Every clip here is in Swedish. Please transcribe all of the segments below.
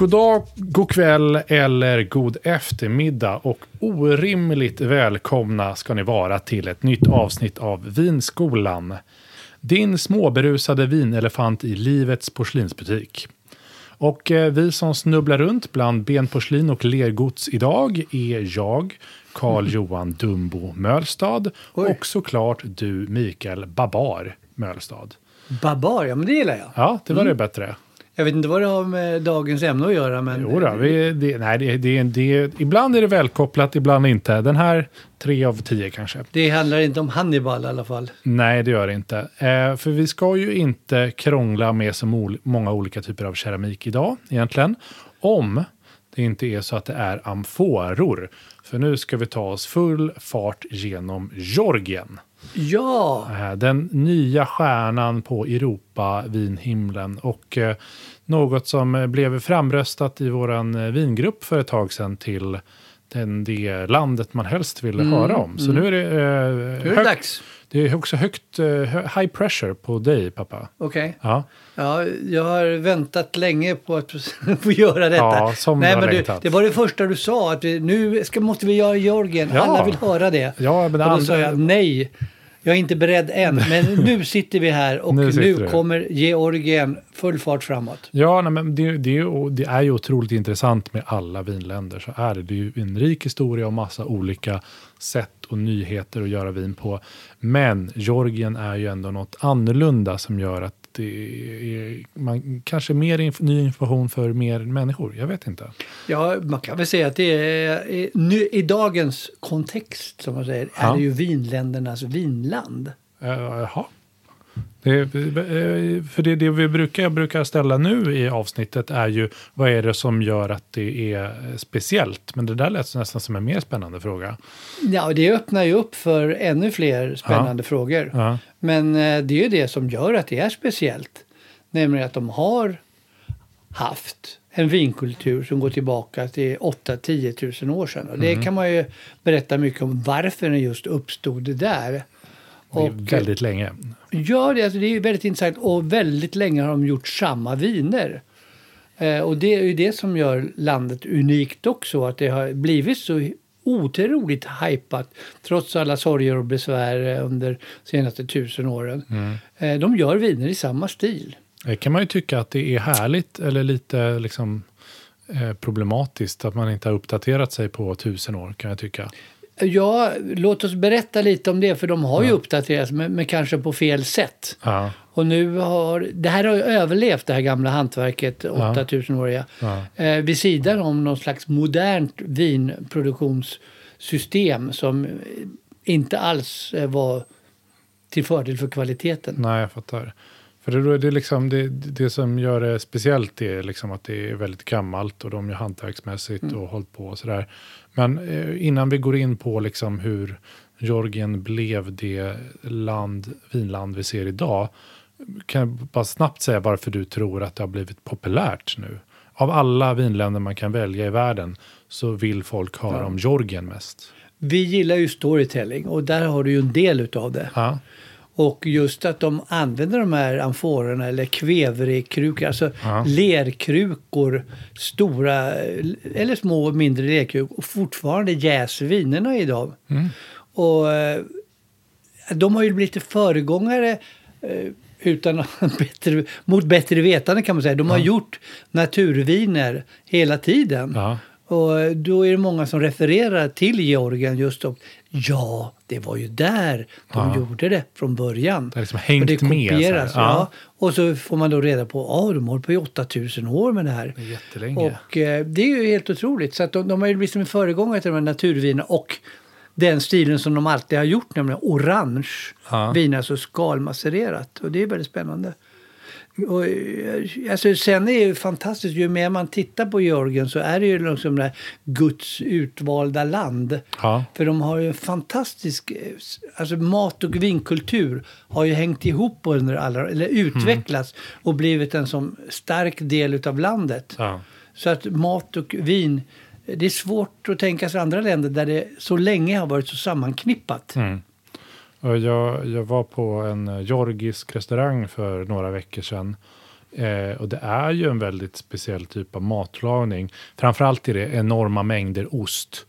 God dag, god kväll eller god eftermiddag och orimligt välkomna ska ni vara till ett nytt avsnitt av Vinskolan. Din småberusade vinelefant i livets porslinsbutik. Och eh, vi som snubblar runt bland benporslin och lergods idag är jag, Carl Johan Dumbo Mölstad och såklart du Mikael Babar Mölstad. Babar, ja men det gillar jag. Ja, det var det bättre. Jag vet inte vad det har med dagens ämne att göra men... Jo då, vi, det, nej, det, det, det, ibland är det välkopplat, ibland inte. Den här, tre av tio kanske. Det handlar inte om Hannibal i alla fall. Nej, det gör det inte. Eh, för vi ska ju inte krångla med så mol- många olika typer av keramik idag egentligen. Om det inte är så att det är amforor. För nu ska vi ta oss full fart genom Georgien. Ja! Eh, Den nya stjärnan på Europa-vinhimlen och eh, något som eh, blev framröstat i eh, vingrupp för ett tag sedan till den, det landet man helst ville höra om. Så nu är det, eh, är det är också högt, eh, high pressure på dig pappa. Okej. Ja, Ja, jag har väntat länge på att få göra detta. Ja, som Nej, du har men du, längtat. det var det första du sa, att vi, nu ska, måste vi göra Georgien. Ja. Alla vill höra det. Ja, men och då andra- sa jag nej. Jag är inte beredd än, men nu sitter vi här och Nu nu, kommer Georgien full fart framåt. ja nej, men det, det, det är ju otroligt intressant med alla vinländer. Så är det. det är ju en rik historia och massa olika sätt och nyheter att göra vin på. Men Georgien är ju ändå något annorlunda som gör att det är man, kanske mer inf- ny information för mer människor. Jag vet inte. Ja, man kan väl säga att det är, nu, i dagens kontext, som man säger, Ja. är det ju vinländernas vinland. Uh, jaha. Det, eh, för det, det vi brukar, jag brukar ställa nu i avsnittet är ju vad är det som gör att det är speciellt? Men det där lät nästan som en mer spännande fråga. Ja, det öppnar ju upp för ännu fler spännande frågor. Ja. Men eh, det är ju det som gör att det är speciellt. Nämligen att de har haft en vinkultur som går tillbaka till 8-10 tusen år sedan. Och det Mm. kan man ju berätta mycket om varför den just uppstod där. Och, väldigt länge. Ja, det, alltså, det är väldigt intressant. Och väldigt länge har de gjort samma viner. Eh, och det är ju det som gör landet unikt också. Att det har blivit så otroligt hypat trots alla sorger och besvär eh, under de senaste tusen åren. Eh, de gör viner i samma stil. Det kan man ju tycka att det är härligt eller lite liksom, eh, problematiskt att man inte har uppdaterat sig på tusen år kan jag tycka. Ja, låt oss berätta lite om det, för de har ju uppdaterats, men, men kanske på fel sätt. Ja, Och nu har, det här har ju överlevt det här gamla hantverket, 8000-åriga. Ja. Eh, vid sidan om någon slags modernt vinproduktionssystem som inte alls eh, var till fördel för kvaliteten. Nej, jag fattar. För det, det, är liksom, det, det som gör det speciellt är liksom att det är väldigt gammalt och de gör hantverksmässigt och hållit på och sådär. Men eh, innan vi går in på liksom hur Georgien blev det land, vinland vi ser idag. Kan jag bara snabbt säga varför du tror att det har blivit populärt nu? Av alla vinländer man kan välja i världen så vill folk höra om Georgien mest. Vi gillar ju storytelling och där har du ju en del utav det. Ja, Och just att de använder de här amforerna eller kvävrekrukor, alltså Ja. lerkrukor, stora eller små och mindre lerkrukor och fortfarande jäser vinerna idag. Mm. Och eh, de har ju blivit föregångare eh, utan bättre, mot bättre vetande kan man säga. De har gjort naturviner hela tiden. ja. Och då är det många som refererar till Georgien just om ja, det var ju där de Ja. gjorde det från början. Det har liksom hängt och det med, kopieras. så här. ja. Ja. Och så får man då reda på att ja, de har hållit på i 8000 år med det här. Jättelänge. Och eh, det är ju helt otroligt. Så att de, de har ju blivit som en föregångare till de här naturvinerna och den stilen som de alltid har gjort, nämligen orange Ja. vin, alltså skalmasserat. Och det är väldigt spännande. Och, eh, alltså, sen är det ju fantastiskt, ju mer man tittar på Georgien så är det ju liksom det här Guds utvalda land. Ja. För de har ju en fantastisk, eh, alltså mat och vinkultur har ju hängt ihop under alla, eller utvecklats och blivit en som stark del utav landet. Ja. Så att mat och vin, det är svårt att tänka sig andra länder där det så länge har varit så sammanknippat. Mm. Jag, jag var på en eh, georgisk restaurang för några veckor sedan. Eh, och det är ju en väldigt speciell typ av matlagning. Framförallt är det enorma mängder ost.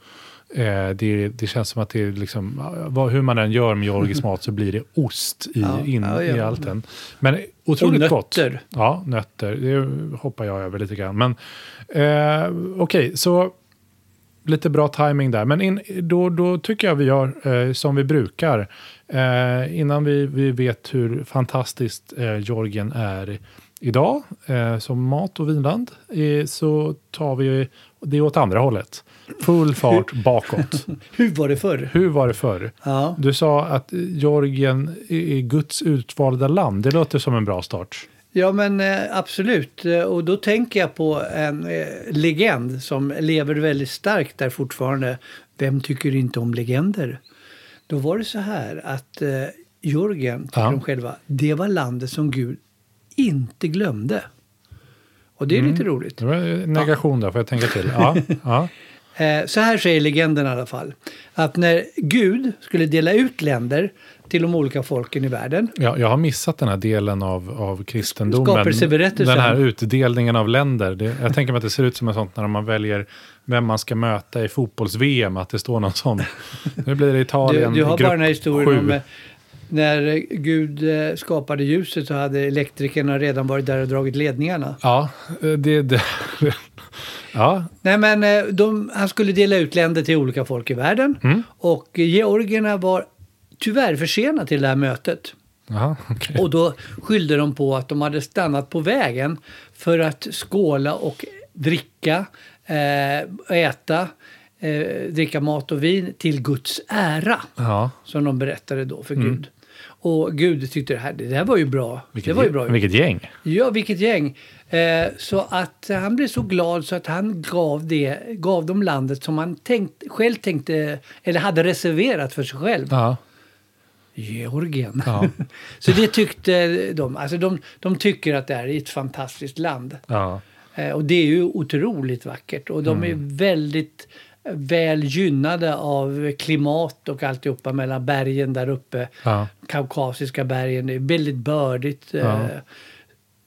Eh, det, det känns som att det är liksom, vad, hur man än gör med georgisk mat så blir det ost i, Ja, in, ja, ja. i allt den. Men otroligt Och gott. nötter. Ja, nötter. Det hoppar jag över lite grann. Men eh, okej, så lite bra timing där. Men in, då, då tycker jag vi gör eh, som vi brukar. Eh, innan vi, vi vet hur fantastiskt eh, Georgien är idag eh, som mat och vinland eh, så tar vi det åt andra hållet. Full fart bakåt. Hur var det förr? Hur var det förr? Ja. Du sa att Georgien är Guds utvalda land. Det låter som en bra start. Ja, men eh, absolut. Eh, Och då tänker jag på en eh, legend som lever väldigt starkt där fortfarande. Vem tycker inte om legender? Då var det så här att Georgien, tycker Ja. de själva, det var landet som Gud inte glömde. Och det är lite roligt. Det var negation där, får jag tänka till. Ja, ja. Så här säger legenden i alla fall. Att när Gud skulle dela ut länder till de olika folken i världen. Ja, jag har missat den här delen av, av kristendomen. Den här utdelningen av länder. Det, jag tänker mig att det ser ut som en sånt när man väljer vem man ska möta i fotbolls-VM. Att det står någon sån. Nu blir det Du, Italien du har grupp bara den här historien sju. om eh, när eh, Gud eh, skapade ljuset så hade elektrikerna redan varit där och dragit ledningarna. Ja, det... det ja, Nej men de, han skulle dela ut länder till olika folk i världen. Mm. Och georgierna var tyvärr försenade till det här mötet. ja okej. Och då skyllde de på att de hade stannat på vägen för att skåla och dricka, eh, äta, eh, dricka mat och vin till Guds ära. Ja, Som de berättade då för Gud. Och Gud tyckte det här, det här var ju bra. vilket, det var ju bra. vilket gäng. Ja, vilket gäng. Eh, så att han blev så glad så att han gav, det, gav dem landet som han tänkt, själv tänkte, eller hade reserverat för sig själv. Ja, Georgien. Ja. så det tyckte de. Alltså de, de tycker att det här är ett fantastiskt land. ja. Eh, och det är ju otroligt vackert. Och de är väldigt väl gynnade av klimat och alltihopa mellan bergen där uppe. Ja. Kaukasiska bergen. Det är väldigt bördigt. eh, Ja.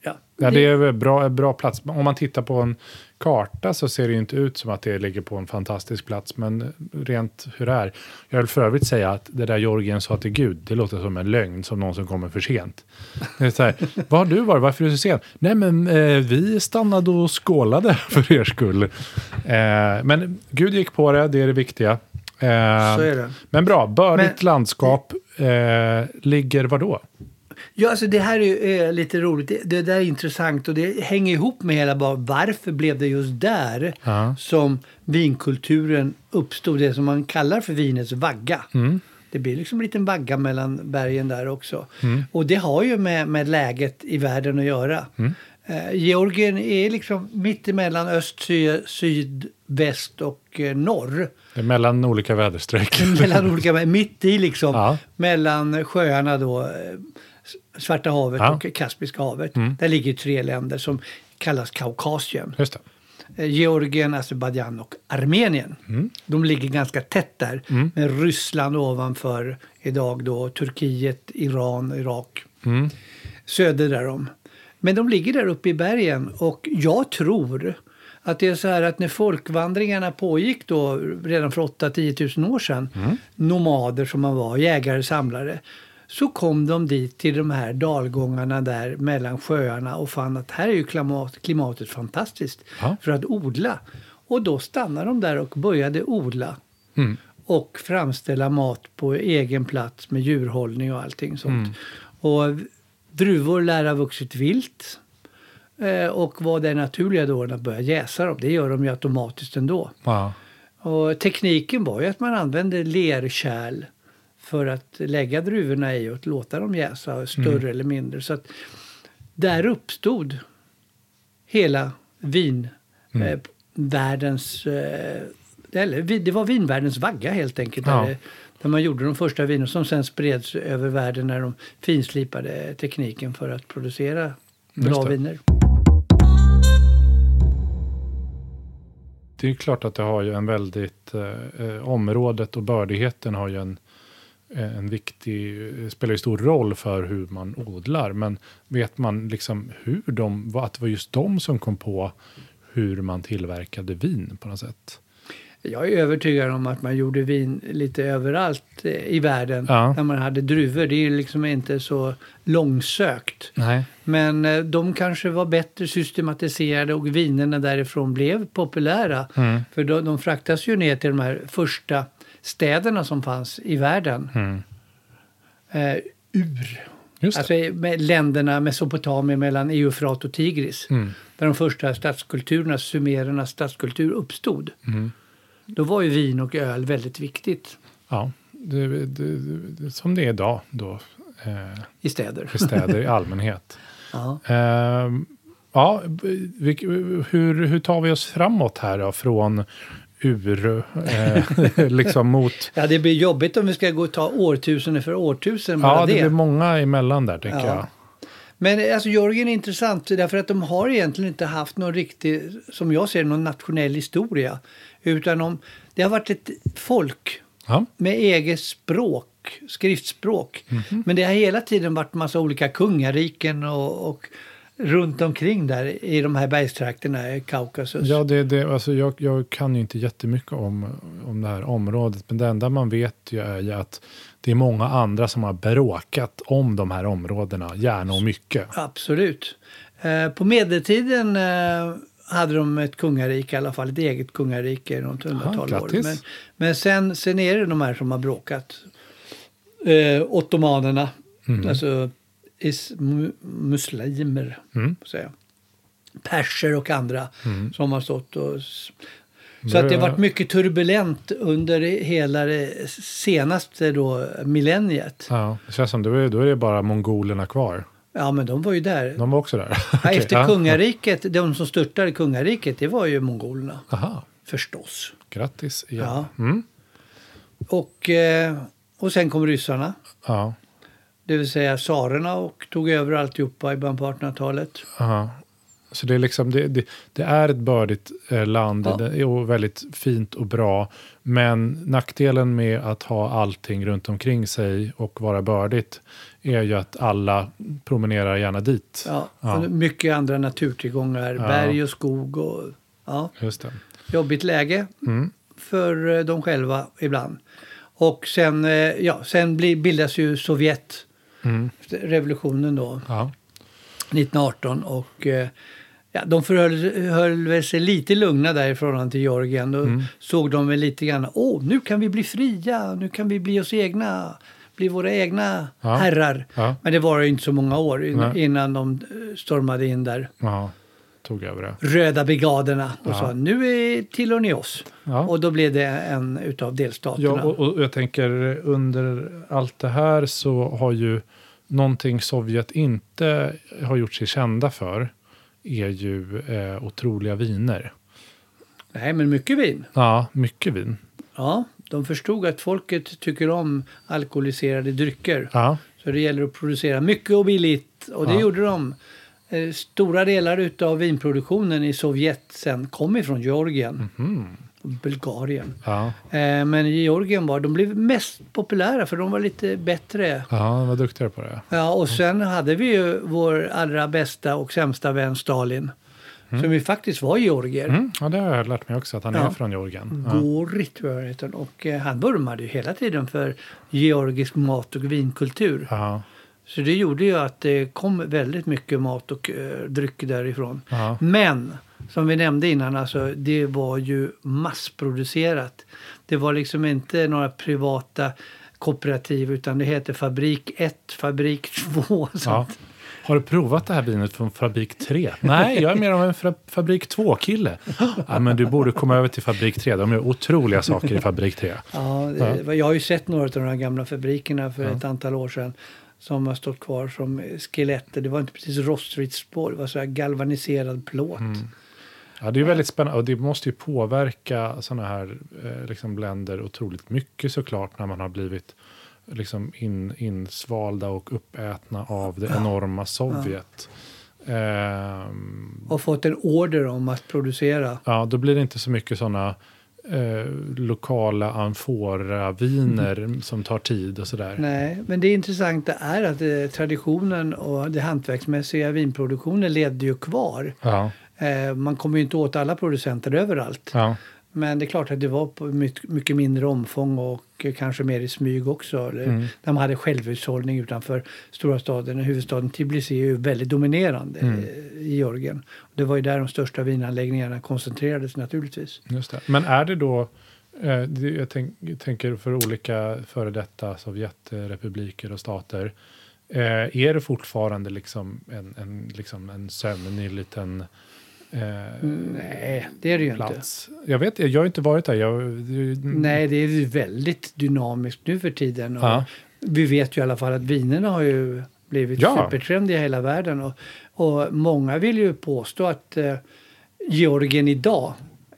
ja. Ja, det är en bra, bra plats. Om man tittar på en karta så ser det inte ut som att det ligger på en fantastisk plats. Men rent hur det är. Jag vill för övrigt säga att det där Georgien sa till Gud, det låter som en lögn som någon som kommer för sent. Det är så här, Vad har du varit? Varför är du så sen? Nej, men eh, vi stannade och skålade för er skull. Eh, men Gud gick på det, det är det viktiga. Eh, Så är det. Men bra, bördigt Men- landskap eh, ligger var då? Ja, alltså det här är är lite roligt. Det, det där är intressant och det hänger ihop med hela bara varför blev det just där Ja. som vinkulturen uppstod, det som man kallar för vinets vagga. Mm. Det blir liksom en liten vagga mellan bergen där också. Och det har ju med, med läget i världen att göra. Eh, Georgien är liksom mitt emellan öst, sy, syd, väst och eh, norr. Mellan olika väderstreck. mellan olika, mitt i liksom, Ja. mellan sjöarna då, eh, Svarta havet Ja. och Kaspiska havet. Där ligger tre länder som kallas Kaukasien. Just det. Eh, Georgien, Azerbajdzjan och Armenien. De ligger ganska tätt där. Med Ryssland ovanför idag då, Turkiet, Iran, Irak. Söder därom. Men de ligger där uppe i bergen och jag tror att det är så här att när folkvandringarna pågick då redan för 8-10 000 år sedan, nomader som man var, jägare, samlare, så kom de dit till de här dalgångarna där mellan sjöarna och fann att här är ju klimat, klimatet fantastiskt Ja. för att odla. Och då stannade de där och började odla och framställa mat på egen plats med djurhållning och allting sånt. Och druvor lär ha vuxit vilt. Eh, och vad det naturliga då att börja jäsa dem. Det gör de ju automatiskt ändå. Ja. Och tekniken var ju att man använde lerkärl för att lägga druvorna i och låta dem jäsa, större eller mindre. Så att där uppstod hela vinvärldens... Eh, eller vi- det var vinvärldens vagga helt enkelt. Ja. Där, det- där man gjorde de första vinerna som sen spreds över världen när de finslipade tekniken för att producera bra viner. Det är klart att det har ju en väldigt, eh, eh, området och bördigheten har ju en, eh, en viktig, eh, spelar ju stor roll för hur man odlar. Men vet man liksom hur de, att det var just de som kom på hur man tillverkade vin på något sätt? Jag är övertygad om att man gjorde vin lite överallt eh, i världen. Ja. När man hade druvor. Det är ju liksom inte så långsökt. Nej. Men eh, de kanske var bättre systematiserade och vinerna därifrån blev populära. Mm. För de, de fraktas ju ner till de här första städerna som fanns i världen. Mm. Eh, ur. Alltså med länderna Mesopotamien mellan Eufrat och Tigris. Mm. Där de första stadskulturerna, sumerernas stadskultur, uppstod. Mm. Då var ju vin och öl väldigt viktigt Ja, det, det, det, som det är idag då. Eh, i städer. i städer i allmänhet. Ja. Ehm, ja, hur, hur tar vi oss framåt här då? Från ur, eh, liksom mot... ja, det blir jobbigt om vi ska gå och ta årtusende för årtusen. bara Ja, det det. blir många emellan där, tänker Ja. jag. Men alltså Georgien är intressant därför att de har egentligen inte haft någon riktig, som jag ser någon nationell historia. Utan de, det har varit ett folk Ja, med eget språk, skriftspråk. Mhm. Men det har hela tiden varit massa olika kungariken och, och runt omkring där i de här bergstrakterna i Kaukasus. ja det, det, alltså jag, jag kan ju inte jättemycket om, om det här området. Men det enda man vet ju är ju att det är många andra som har bråkat om de här områdena, gärna och mycket. Absolut. Eh, på medeltiden eh, hade de ett kungarike i alla fall, ett eget kungarike något hundratal år. Men, men sen, sen är det de här som har bråkat. Eh, ottomanerna, Mm. alltså muslimer, Mm. säga. perser och andra som har stått och... Så Det- att det har varit mycket turbulent under hela det senaste då, millenniet. Ja, det känns som då är, då är det bara mongolerna kvar. Ja, men de var ju där. De var också där. Okej, efter ja. kungariket, de som störtade kungariket, det var ju mongolerna. Aha, Förstås. grattis igen. Ja. Mm. Och, eh, och sen kom ryssarna, Ja, det vill säga tsarerna och tog över alltihopa i början på 1800-talet. aha. Så det är liksom, det, det, det är ett bördigt eh, land Ja. och väldigt fint och bra. Men nackdelen med att ha allting runt omkring sig och vara bördigt är ju att alla promenerar gärna dit. Ja, Ja. Mycket andra naturtillgångar, Ja. berg och skog och ja, Just det. jobbigt läge Mm. för eh, dem själva ibland. Och sen, eh, ja, sen bildas ju Sovjet, Mm. revolutionen då. Ja. 1918 och eh, ja, de förhöll sig lite lugna där i förhållande till Georgien. Då Mm. såg de väl lite grann, åh nu kan vi bli fria, nu kan vi bli oss egna, bli våra egna Ja. herrar. Ja. Men det var ju inte så många år in, innan de eh, stormade in där. Ja. tog över det. röda brigaderna och sa nu är, tillhör ni oss. Och då blev det en utav delstaterna. Ja, och, och jag tänker under allt det här så har ju någonting Sovjet inte har gjort sig kända för är ju eh, otroliga viner. Nej, men mycket vin. Ja, mycket vin. Ja, de förstod att folket tycker om alkoholiserade drycker. Ja, Så det gäller att producera mycket och billigt. Och det Ja. gjorde de. Eh, Stora delar utav vinproduktionen i Sovjet sen kom ifrån Georgien och Bulgarien. ja, Eh, Men Georgien var, de blev mest populära för de var lite bättre. ja, de var duktigare på det. Ja, och sen hade vi ju vår allra bästa och sämsta vän Stalin. Som ju faktiskt var georgier. Mm, ja, det har jag lärt mig också, att han Ja. är från Georgien. Ja. Gorit tror jag heter. Och eh, han vurmade ju hela tiden för georgisk mat och vinkultur. Ja, Så det gjorde ju att det kom väldigt mycket mat och eh, dryck därifrån. Men som vi nämnde innan, alltså, det var ju massproducerat. Det var liksom inte några privata kooperativ utan det heter Fabrik 1, Fabrik 2 och ja. Har du provat det här vinet från Fabrik 3? Nej, jag är mer av en fra- Fabrik 2-kille. Ja, men du borde komma över till Fabrik 3. De gör otroliga saker i Fabrik 3. Ja, det, Jag har ju sett några av de här gamla fabrikerna för ett antal år sedan som har stått kvar som skeletter. Det var inte precis rostfritt spår, det var så galvaniserad plåt. Ja, det är väldigt spännande och det måste ju påverka sådana här eh, liksom bländer otroligt mycket såklart när man har blivit liksom in, insvalda och uppätna av det enorma Sovjet. Ehm, Och fått en order om att producera. ja, då blir det inte så mycket sådana eh, lokala amfora-viner som tar tid och sådär. Nej, men det intressanta är att eh, traditionen och det hantverksmässiga vinproduktionen ledde ju kvar. Ja, man kommer ju inte åt alla producenter överallt. ja, Men det är klart att det var på mycket, mindre omfång och eh, kanske mer i smyg också. Mm. Man hade självhushållning utanför stora staden. Huvudstaden Tbilisi är ju väldigt dominerande Mm. eh, i Georgien. Det var ju där de största vinanläggningarna koncentrerades naturligtvis. just det. Men är det då, eh, jag tänk, tänker för olika före detta Sovjetrepubliker och stater, eh, är det fortfarande liksom en, en, liksom en sömnig liten eh, Nej, det är det ju inte. plats? Jag vet, jag har inte varit där. Jag, det, Nej, det är ju väldigt dynamiskt nu för tiden. Och Ja. Vi vet ju i alla fall att vinerna har ju blivit Ja. supertrendiga i hela världen. Och, och många vill ju påstå att eh, Georgien idag,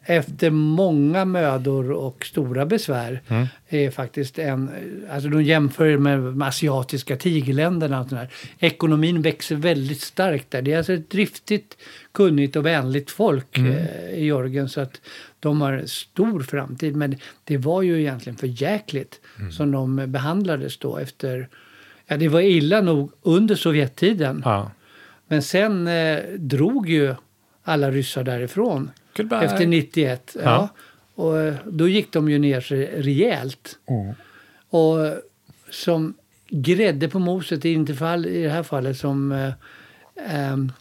efter många mödor och stora besvär, Mm. är faktiskt en... Alltså de jämför med de asiatiska tigerländerna. Och sånt där. Ekonomin växer väldigt starkt där. Det är alltså ett driftigt, kunnigt och vänligt folk Mm. eh, i Georgien. Så att de har en stor framtid. Men det var ju egentligen för jäkligt Mm. som de behandlades då efter... Ja, det var illa nog under Sovjettiden. ja. Men sen eh, drog ju alla ryssar därifrån Goodbye. efter 91. Ja. Ja. Och eh, då gick de ju ner sig rejält. Mm. Och som grädde på moset, i, inte fall, i det här fallet som eh, ehm,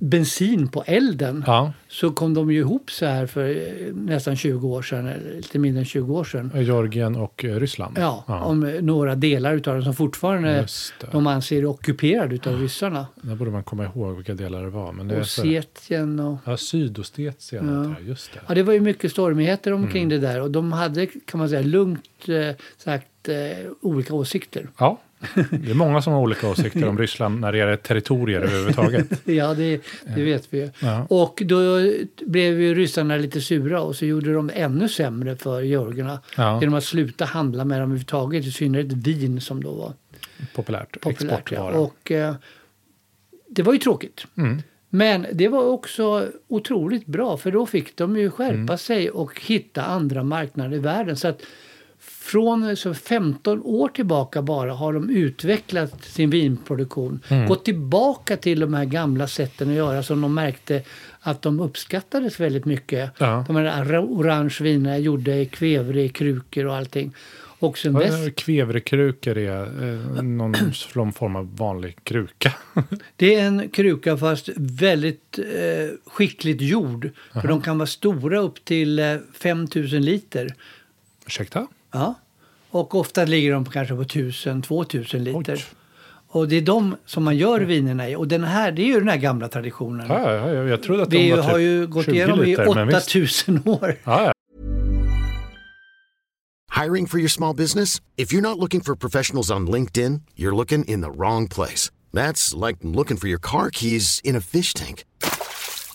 bensin på elden, Ja, så kom de ju ihop så här för eh, nästan 20 år sedan, lite mindre än 20 år sedan. Georgien och eh, Ryssland. Ja, om eh, några delar utav den som fortfarande de anser är ockuperad utav ryssarna. Där borde man komma ihåg vilka delar det var. Men det Ossetien och... ja, Sydostetien, Ja. just det. Ja, det var ju mycket stormigheter omkring Mm. det där och de hade, kan man säga, lugnt eh, sagt eh, olika åsikter. Ja, det är många som har olika åsikter om Ryssland när det gäller territorier överhuvudtaget. Ja, det, det vet vi ju. Ja. Och då blev ju ryssarna lite sura och så gjorde de ännu sämre för georgierna Ja. genom att sluta handla med dem överhuvudtaget, i synnerhet vin som då var Populärt, populärt. Ja. Och eh, det var ju tråkigt. Mm. Men det var också otroligt bra för då fick de ju skärpa Mm. sig och hitta andra marknader i världen. Så att från så 15 år tillbaka bara har de utvecklat sin vinproduktion. Mm. Gått tillbaka till de här gamla sätten att göra som de märkte att de uppskattades väldigt mycket. Ja. De här orange vinerna gjorde i kvävre, i krukor och allting. Och sen dess, Ja, Kvävrekrukor är eh, någon form av vanlig kruka. Det är en kruka fast väldigt eh, skickligt gjord. För de kan vara stora upp till eh, 5000 liter. Ursäkta? Ja. Och ofta ligger de på kanske på 1000-2000 liter. Oj. Och det är de som man gör vinerna i. Och den här, det är ju den här gamla traditionen. Ja, ja, ja, jag trodde att Vi de var har typ ju gått 20 igenom i liter, men visst. 8000 år. Ja, ja. Hiring for your small business? If you're not looking for professionals on LinkedIn, you're looking in the wrong place. That's like looking for your car keys in a fish tank.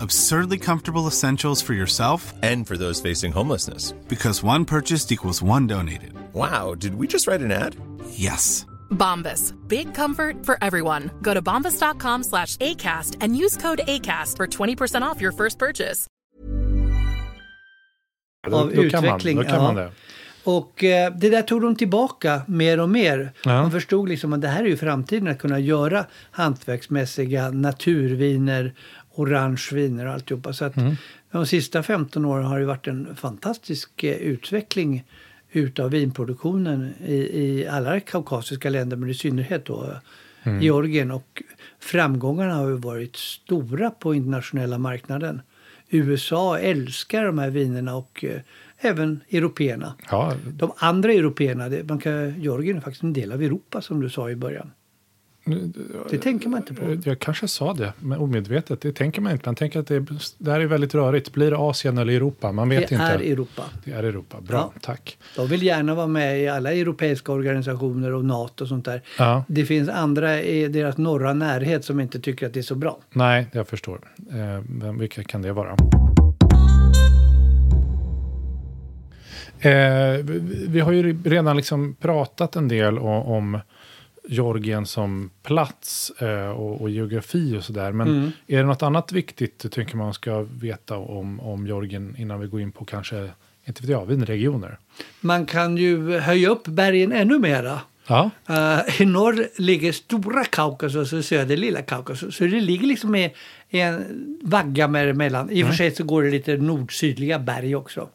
Absurdly comfortable essentials for yourself And for those facing homelessness. because one purchased equals one donated. Wow, did we just write an ad? Yes. Bombas. Big comfort for everyone. Go to bombas.com slash ACAST and use code ACAST for 20% off your first purchase. Av då kan man, utveckling, kan ja. man det. Och eh, det där tog de tillbaka mer och mer. Ja. Man förstod liksom att det här är ju framtiden, att kunna göra hantverksmässiga naturviner, orange viner och alltihopa. Så att Mm. de sista 15 åren har det varit en fantastisk eh, utveckling utav vinproduktionen i, i alla kaukasiska länder, men i synnerhet då Mm. Georgien. Och framgångarna har ju varit stora på internationella marknaden. USA älskar de här vinerna och eh, även européerna. Ja, De andra européerna, det, man kan, Georgien är faktiskt en del av Europa som du sa i början. Det tänker man inte på. jag kanske sa det, men omedvetet. Det tänker man inte. Man tänker att det, det här är väldigt rörigt. Blir det Asien eller Europa? Man vet Det inte. är Europa. Det är Europa. Bra, Ja. tack. De vill gärna vara med i alla europeiska organisationer och NATO och sånt där. Ja. Det finns andra i deras norra närhet som inte tycker att det är så bra. Nej, jag förstår. Eh, vilka kan det vara? Eh, vi, vi har ju redan liksom pratat en del om, om Georgien som plats eh, och, och geografi och sådär. Men Mm. är det något annat viktigt du tycker man ska veta om, om Georgien innan vi går in på kanske, inte vet jag, vinregioner? Man kan ju höja upp bergen ännu mera. Ja, Eh, I norr ligger stora Kaukasus och söder lilla Kaukasus. Så det ligger liksom i, en vagga med emellan. I och för sig så går det lite nord-sydliga berg också.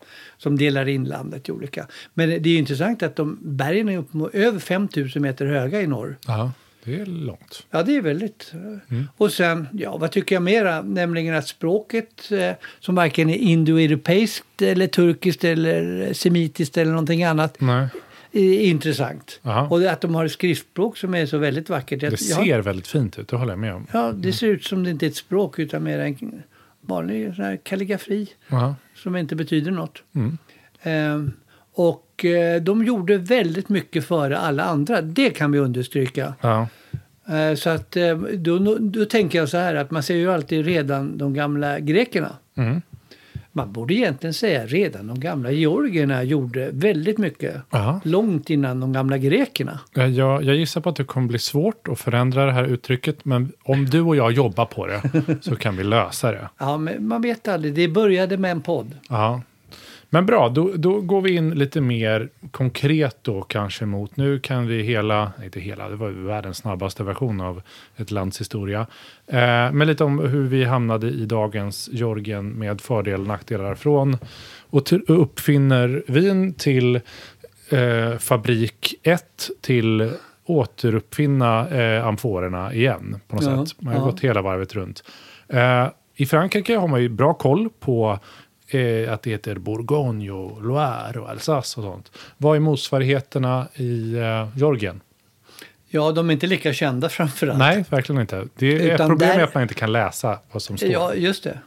Som delar in landet i olika. Men det är intressant att de bergen är upp över 5000 meter höga i norr. ja det är långt. Ja, det är väldigt. Mm. Och sen, ja, vad tycker jag mera? Nämligen att språket eh, som varken är indoeuropeiskt eller turkiskt eller semitiskt eller någonting annat Nej. är intressant. Aha. Och att de har ett skriftspråk som är så väldigt vackert. Det ser ja, väldigt fint ut, det håller jag med om. ja, det ser ut som det inte är ett språk utan mer en vanlig sån här kalligrafi Ja. som inte betyder något. Mm. Ehm, och eh, de gjorde väldigt mycket före alla andra. Det kan vi understryka. Ja. Eh, Så att eh, då, då tänker jag så här att man ser ju alltid redan de gamla grekerna. Mm. Man borde egentligen säga redan de gamla georgierna gjorde väldigt mycket. Ja. Långt innan de gamla grekerna. Jag, jag gissar på att det kommer bli svårt att förändra det här uttrycket, men om du och jag jobbar på det så kan vi lösa det. Ja, men man vet aldrig. Det började med en podd. Ja. Men bra, då, då går vi in lite mer konkret då kanske mot, nu kan vi hela, inte hela, det var ju världens snabbaste version av ett lands historia. Eh, men lite om hur vi hamnade i dagens Georgien med fördelar och nackdelar från och till, uppfinner vin till eh, fabrik 1 till återuppfinna eh, amforerna igen på något Ja, sätt. Man har ja. gått hela varvet runt. Eh, I Frankrike har man ju bra koll på eh, att det heter Bourgogne, och Loire och Alsace och sånt. Vad är motsvarigheterna i eh, Georgien? Ja, de är inte lika kända framförallt. Nej, verkligen inte. Det är Utan problemet där- att man inte kan läsa vad som står. Ja, just det.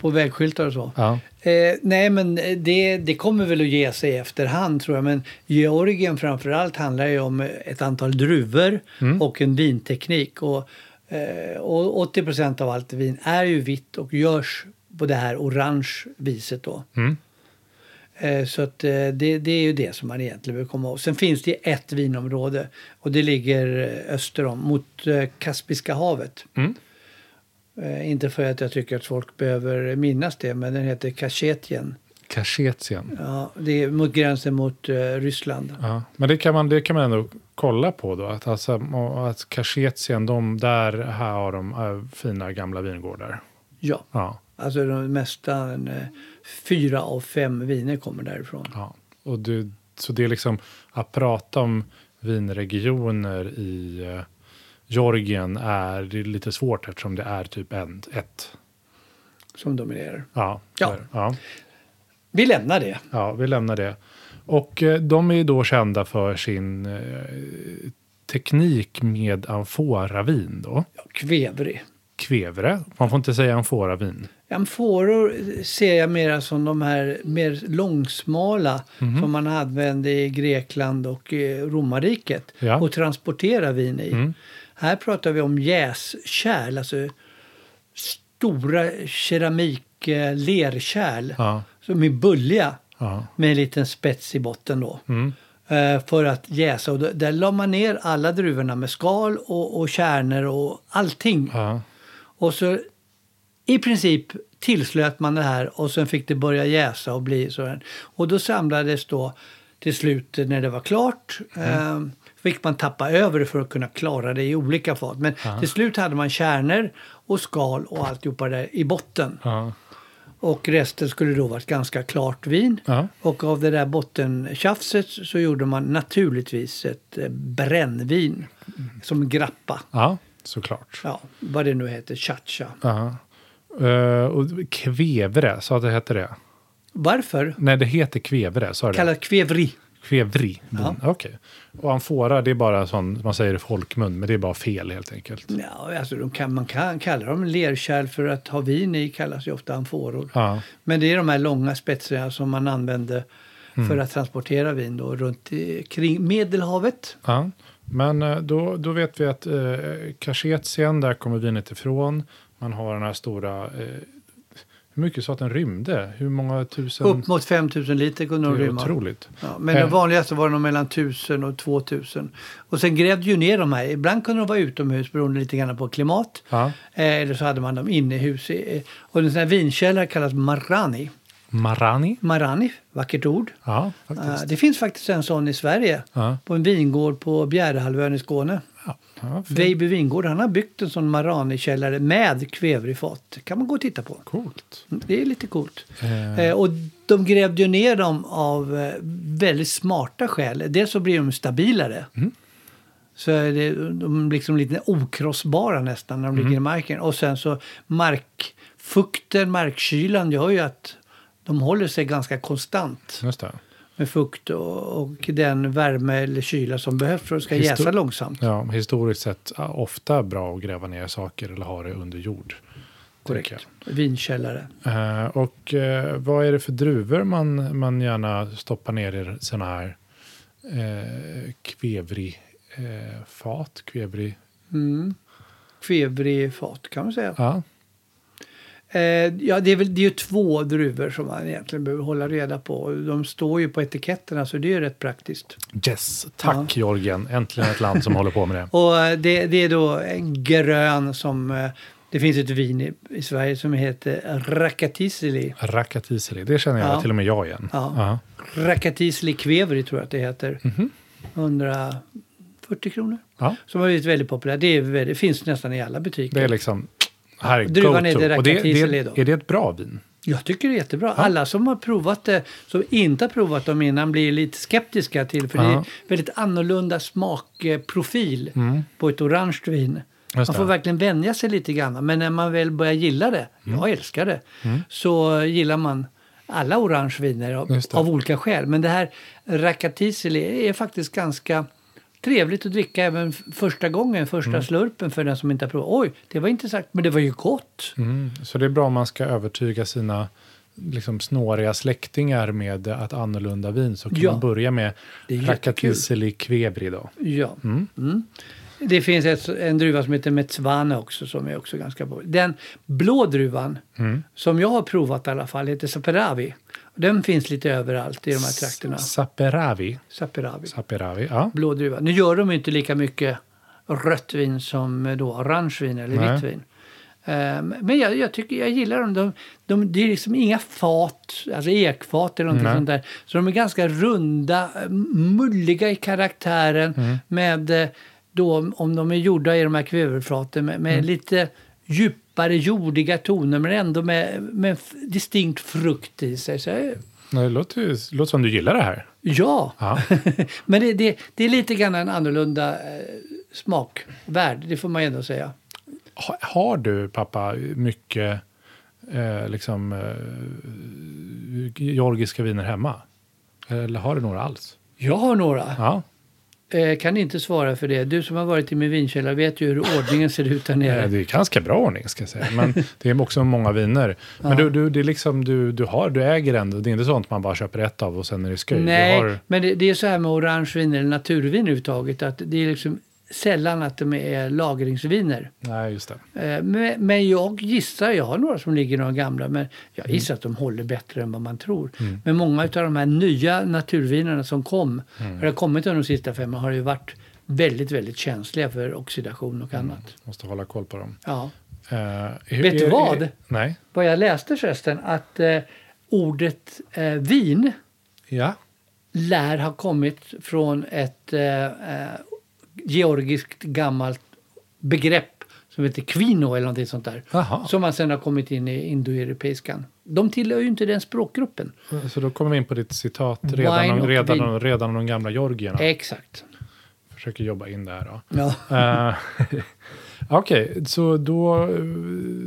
På vägskyltar och så. Ja. Eh, nej, men det, det kommer väl att ge sig i efterhand tror jag. Men Georgien framförallt handlar ju om ett antal druvor Mm. och en vinteknik. Och, eh, och 80 procent av allt vin är ju vitt och görs på det här orange viset då. Mm. Eh, Så att eh, det, det är ju det som man egentligen behöver komma ihåg. Sen finns det ett vinområde och det ligger eh, öster om mot Kaspiska havet. Mm. Inte för att jag tycker att folk behöver minnas det, men den heter Kashetien. Kashetien. Ja, det är mot gränsen mot Ryssland. Ja. Men det kan, man, det kan man ändå kolla på då. Att, alltså, att Kashetien, de, där här har de fina gamla vingårdar. Ja, Ja. Alltså de mesta, eh, fyra av fem viner kommer därifrån. Ja, och det, så det är liksom att prata om vinregioner i eh, Georgien är det är lite svårt eftersom det är typ en, ett. Som dominerar. Ja, Ja. ja, Vi lämnar det. ja, vi lämnar det. Och eh, de är ju då kända för sin eh, teknik med amforavin då. Ja, kvevrig. Kvevre, man får inte säga amforavin. Amforor ser jag mer som de här mer långsmala Mhm. som man använde i Grekland och romarriket Ja. och transportera vin i. Mm. Här pratar vi om jäskärl, alltså stora keramik eh, lerkärl Ja, som är bulliga ja. med en liten spets i botten då. Mm. Eh, för att jäsa. Och där la man ner alla druvorna med skal och, och kärnor och allting. Och så i princip tillslöt man det här och sen fick det börja jäsa och bli så. Och då samlades då till slut när det var klart eh, fick man tappa över för att kunna klara det i olika fat. Men till slut hade man kärnor och skal och alltihopa där i botten. ja. Och resten skulle då vara ett ganska klart vin. ja. Och av det där bottentjafset så gjorde man naturligtvis ett eh, brännvin som grappa. ja såklart. Ja, vad det nu heter, chacha. Eh, och kvevre, sa att det hette det? Varför? Nej, det heter kvevre, sa det? Kallat kvevri. Kvevri. Ja. Okej. Och amfora, det är bara sån, man säger i folkmun, men det är bara fel helt enkelt. Ja, alltså kan, man kan kalla dem lerkärl för att ha vin i kallas ju ofta amforor. Ja, Men det är de här långa spetsarna som man använde Mm. för att transportera vin då runt i, kring Medelhavet. ja. Men eh, då, då vet vi att eh, Kashetien, där kommer vinet ifrån. Man har den här stora... Eh, hur mycket sa att den rymde? Hur många tusen? Upp mot 5000 liter kunde de rymma. otroligt. Ja, men Eh. det vanligaste var nog mellan 1000 och 2000. Och sen grävde ju ner de här. Ibland kunde de vara utomhus beroende lite grann på klimat. Eh, eller så hade man dem innehus. i- Och en sån här vinkällare kallas marani. Marani? Marani, vackert ord. Ja, Eh, det finns faktiskt en sån i Sverige. Ja. På en vingård på Bjärehalvön i Skåne. Ja. Veiby vingård. Han har byggt en sån Marani-källare med kvevrig fat. kan man gå och titta på. Coolt. Det är lite coolt. Eh. Eh, och de grävde ju ner dem av eh, väldigt smarta skäl. Dels så blir de stabilare. Mm. Så är det, de är liksom lite okrossbara nästan när de Mm. ligger i marken. Och sen så markfukten, markkylan gör ju att de håller sig ganska konstant Just det. Med fukt och, och den värme eller kyla som behövs för att det ska Histo- jäsa långsamt. Ja, historiskt sett ofta bra att gräva ner saker eller ha det under jord. Korrekt. Vinkällare. Eh, och eh, vad är det för druvor man, man gärna stoppar ner i sådana här kvevrig eh, fat? Kvevrig, Mm. Kvevrig fat kan man säga. ja. Eh, ja, det är, väl, det är ju två druvor som man egentligen behöver hålla reda på. De står ju på etiketterna så det är ju rätt praktiskt. Yes, tack Georgien. Äntligen ett land som håller på med det. Och eh, det, det är då en grön som... eh, Det finns ett vin i, i Sverige som heter Rakatisili. Rakatiseli, det känner jag Ja. till och med jag igen. Ja. Ja. Rakatisili Kvevri tror jag att det heter. Mhm. 140 kronor. Ja. Som har blivit väldigt populärt. Det, är det finns nästan i alla butiker. Det är liksom, här är Druvan är go-to. det det, Rakatiseli det, är det ett bra vin? Jag tycker det är jättebra. Alla som har provat det, som inte har provat dem innan, blir lite skeptiska till för det Ja. är väldigt annorlunda smakprofil Mm. på ett orange vin. Man får det. verkligen vänja sig lite grann. Men när man väl börjar gilla det, Mm. jag älskar det, så gillar man alla orange viner av, det. av olika skäl. Men det här Rakatisili är faktiskt ganska trevligt att dricka även första gången, första Mm. slurpen för den som inte har provat. Oj, det var intressant, men det var ju gott. Mm. Så det är bra om man ska övertyga sina liksom, snåriga släktingar med ett annorlunda vin. Så kan Ja. man börja med. Rakatiseli Kvebri då. Ja. Mm. Mm. Det finns ett, en druva som heter Metzvane också som är också ganska bra. Den blå druvan Mm. som jag har provat i alla fall heter Saperavi. Den finns lite överallt i de här trakterna. Saperavi. Saperavi. Saperavi, ja. Blå druva. Nu gör de inte lika mycket rött vin som eh, då orange vin eller Nej. vitt vin. Ehm, Men jag, jag tycker jag gillar dem. De, de, det är liksom inga fat, alltså ekfat eller Nej. sånt där. Så de är ganska runda, mulliga i karaktären. Mm. Med eh, då, om de är gjorda i de här kvävefaten med, med Mm. lite djupare jordiga toner men ändå med, med distinkt frukt i sig. Så jag, Det låter, ju- låter som du gillar det här. ja, Ja. men det, det, det är lite grann en annorlunda eh, smakvärld, det får man ändå säga. Ha- Har du, pappa, mycket eh, liksom, eh, georgiska viner hemma? Eller har du några alls? Jag har några. Ja. Eh, kan inte svara för det. Du som har varit i min vinkällare vet ju hur ordningen ser ut där Eh, nere. Det är ganska bra ordning ska jag säga. Men det är också många viner. Men Ja. du, du, det är liksom, du, du, har, du äger ändå. Det är inte sånt man bara köper ett av och sen är det skoj. Nej, har, men det, det är så här med orangeviner eller naturvin överhuvudtaget att det är liksom sällan att de är lagringsviner. nej, just det. Eh, Men, men jag gissar, jag har några som ligger några gamla, men jag Mm. gissar att de håller bättre än vad man tror. Men många av de här nya naturvinerna som kom, Mm. har kommit under de sista fem har ju varit väldigt, väldigt känsliga för oxidation och Mm. annat. Måste hålla koll på dem. Ja. Eh, hur- Vet du vad? är- nej. Vad jag läste förresten, att eh, ordet eh, vin Ja. lär ha kommit från ett georgiskt gammalt begrepp som heter kvino eller någonting sånt där. Jaha. Som man sen har kommit in i indoeuropeiskan. De tillhör ju inte den språkgruppen. Så då kommer vi in på ditt citat redan, om, redan, om, redan om de gamla georgierna. Exakt. Försöker jobba in det här då. Ja. Eh, Okej, så då... eh,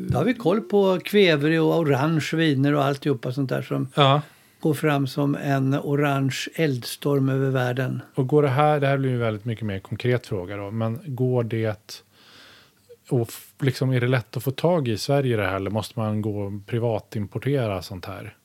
Då har vi koll på kvävre och orange viner och alltihopa sånt där som Ja. Går fram som en orange eldstorm över världen. Och går det här, det här blir ju väldigt mycket mer konkret fråga då, men går det och liksom är det lätt att få tag i Sverige det här eller måste man gå privatimportera sånt här?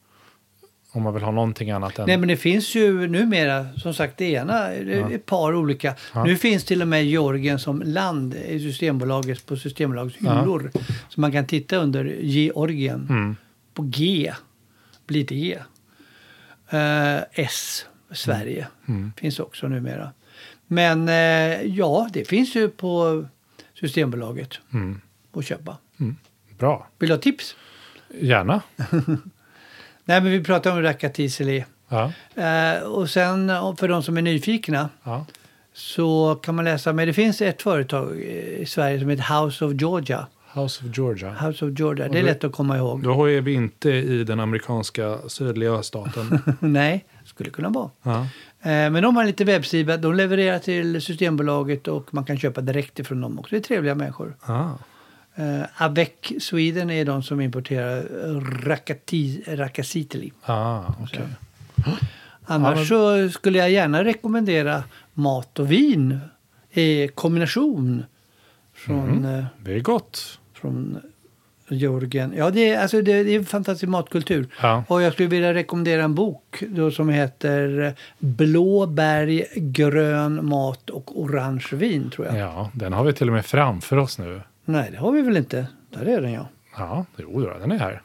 Om man vill ha någonting annat än... Nej men det finns ju numera som sagt det ena, är ett par olika. Ja. Nu finns till och med Georgien som land i Systembolaget på Systembolagets Ja. hyllor. Så man kan titta under Georgien. Mm. På G blir det. Eh, S, Sverige, Mm. finns också numera. Men eh, ja, det finns ju på Systembolaget Mm. att köpa. Bra, Vill du ha tips? gärna. Nej men vi pratar om Rakatiseli. Ja. Eh, och sen eh, för de som är nyfikna Ja. så kan man läsa, men det finns ett företag i Sverige som heter House of Georgia. House of Georgia. House of Georgia, det är lätt att komma ihåg. Då är vi inte i den amerikanska sydliga staten. Nej, skulle kunna vara. ja. Eh, men de har lite webbsida, de levererar till Systembolaget och man kan köpa direkt ifrån dem också. Det är trevliga människor. Ah. Eh, Avec Sweden är de som importerar Rakati, Rakasiteli. Ah, okej. Annars men- så skulle jag gärna rekommendera mat och vin i kombination från, Mm. Det är gott. Från Georgien. Ja, det är, alltså det, det är en fantastisk matkultur. Ja. Och jag skulle vilja rekommendera en bok då som heter Blåbärg, grön mat och orange vin tror jag. Ja, den har vi till och med framför oss nu. Nej, det har vi väl inte. Där är den ja. Ja, jo, den är här.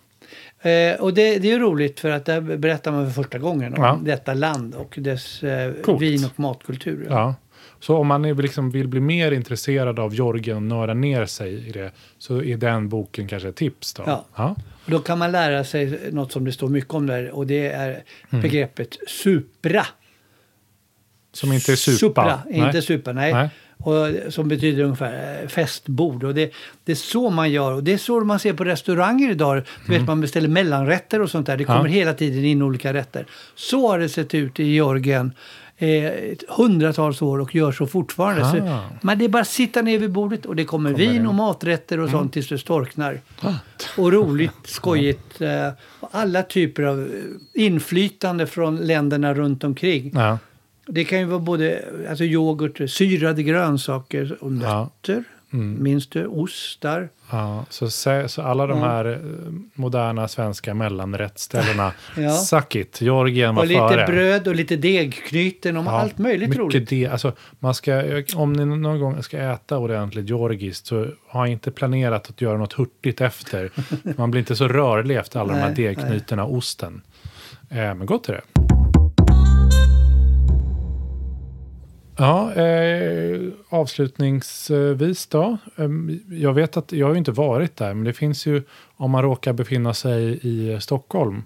Eh, och det, det är roligt för att där berättar man för första gången om Ja. detta land och dess eh, vin och matkultur. Ja. Så om man liksom vill bli mer intresserad av Georgien och nörda ner sig i det så är den boken kanske ett tips. Då. Ja. Ja. Då kan man lära sig något som det står mycket om där och det är Mm. begreppet supra. Som inte är supa. Supra, Nej. inte supa, nej. Nej. Och, som betyder ungefär eh, festbord. Och det, det är så man gör. Och det är så man ser på restauranger idag. Du vet, man beställer mellanrätter och sånt där. Det kommer Mm. Ja. hela tiden in olika rätter. Så har det sett ut i Georgien eh, hundratals år och gör så fortfarande. Så, Ah. men det är bara att sitta ner vid bordet och det kommer, vin in. och maträtter och Mm. sånt tills det storknar. Och roligt, skojigt. Eh, och alla typer av inflytande från länderna runt omkring. Ja. Det kan ju vara både alltså yoghurt, syrade grönsaker och nötter. Minns du? Ostar. Ja, så, så alla de här eh, moderna svenska mellanrättsställena, Ja. suck it, Georgien var Och lite före. bröd och lite degknyten och Ja, allt möjligt mycket roligt. Det, alltså, man ska, om ni någon gång ska äta ordentligt georgiskt så ha inte planerat att göra något hurtigt efter. Man blir inte så rörlig efter alla de här Nej, degknytena och osten. Eh, men gott är det. Ja, eh, avslutningsvis då. Eh, jag vet att jag har inte varit där, men det finns ju, om man råkar befinna sig i Stockholm,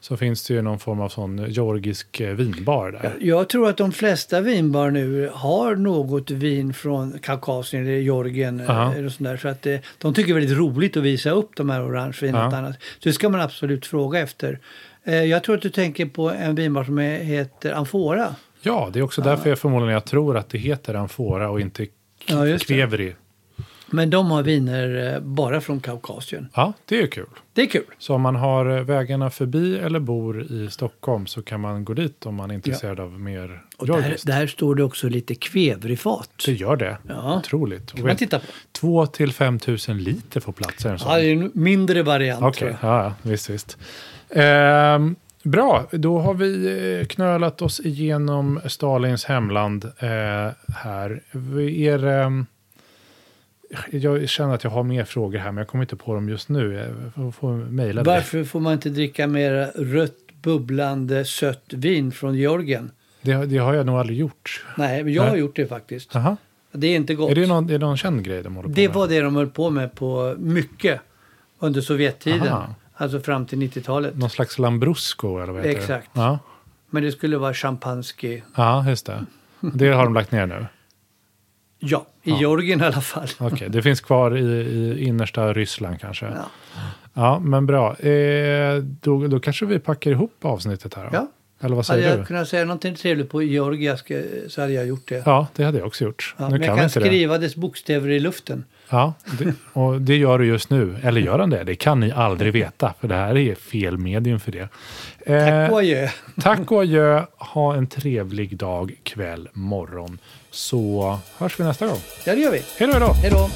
så finns det ju någon form av sån georgisk eh, vinbar där. Jag tror att de flesta vinbar nu har något vin från Kaukasien eller Georgien. Ja. Eller sånt där, så att det, de tycker det är väldigt roligt att visa upp de här orangevinen. Och annat. Så det ska man absolut fråga efter. Eh, Jag tror att du tänker på en vinbar som heter Amfora. Ja, det är också därför jag förmodligen jag tror att det heter amfora och inte Ja, kvevri. Men de har viner eh, bara från Kaukasien. Ja, det är kul. Det är kul. Så om man har eh, vägarna förbi eller bor i Stockholm så kan man gå dit om man är intresserad av mer Och där, där står det också lite kvevrifat. Det gör det. Ja. Otroligt. kan man titta på. 2 till 5 tusen liter får plats. Är? Ja, det är en mindre variant. Okej, ja, ja, visst, visst. Ehm, bra, då har vi eh, knölat oss igenom Stalins hemland eh, här. Är, ehm, jag känner att jag har mer frågor här, men jag kommer inte på dem just nu. Jag får, mejla. Varför får man inte dricka mer rött bubblande sött vin från Georgien? Det, det har jag nog aldrig gjort. Nej, men jag har Nej. gjort det faktiskt. Aha. Det är inte gott. Är det någon, är det någon känd grej de håller på Det med? var det de höll på med på mycket under Sovjettiden. Aha. Alltså fram till 90-talet. Någon slags Lambrusco eller vad heter Exakt. det? Ja. Men det skulle vara champansky. ja, just det. Det har de lagt ner nu. Ja, i Georgien i alla fall. Okej, det finns kvar i, i innersta Ryssland kanske. Ja. Ja, men bra. Eh, då, då kanske vi packar ihop avsnittet här. Då. Ja. Eller vad Hade säger jag du? kunnat säga någonting trevligt på georgiska så hade jag gjort det. Ja, det hade jag också gjort. Ja, men jag kan inte det. skriva dess bokstäver i luften. Ja, det, och det gör du just nu. Eller gör han det? Det kan ni aldrig veta, för det här är fel medium för det. Tack och Eh, adjö. tack och adjö. Ha en trevlig dag, kväll, morgon. Så hörs vi nästa gång. Ja, det gör vi. Hej då! Hej då.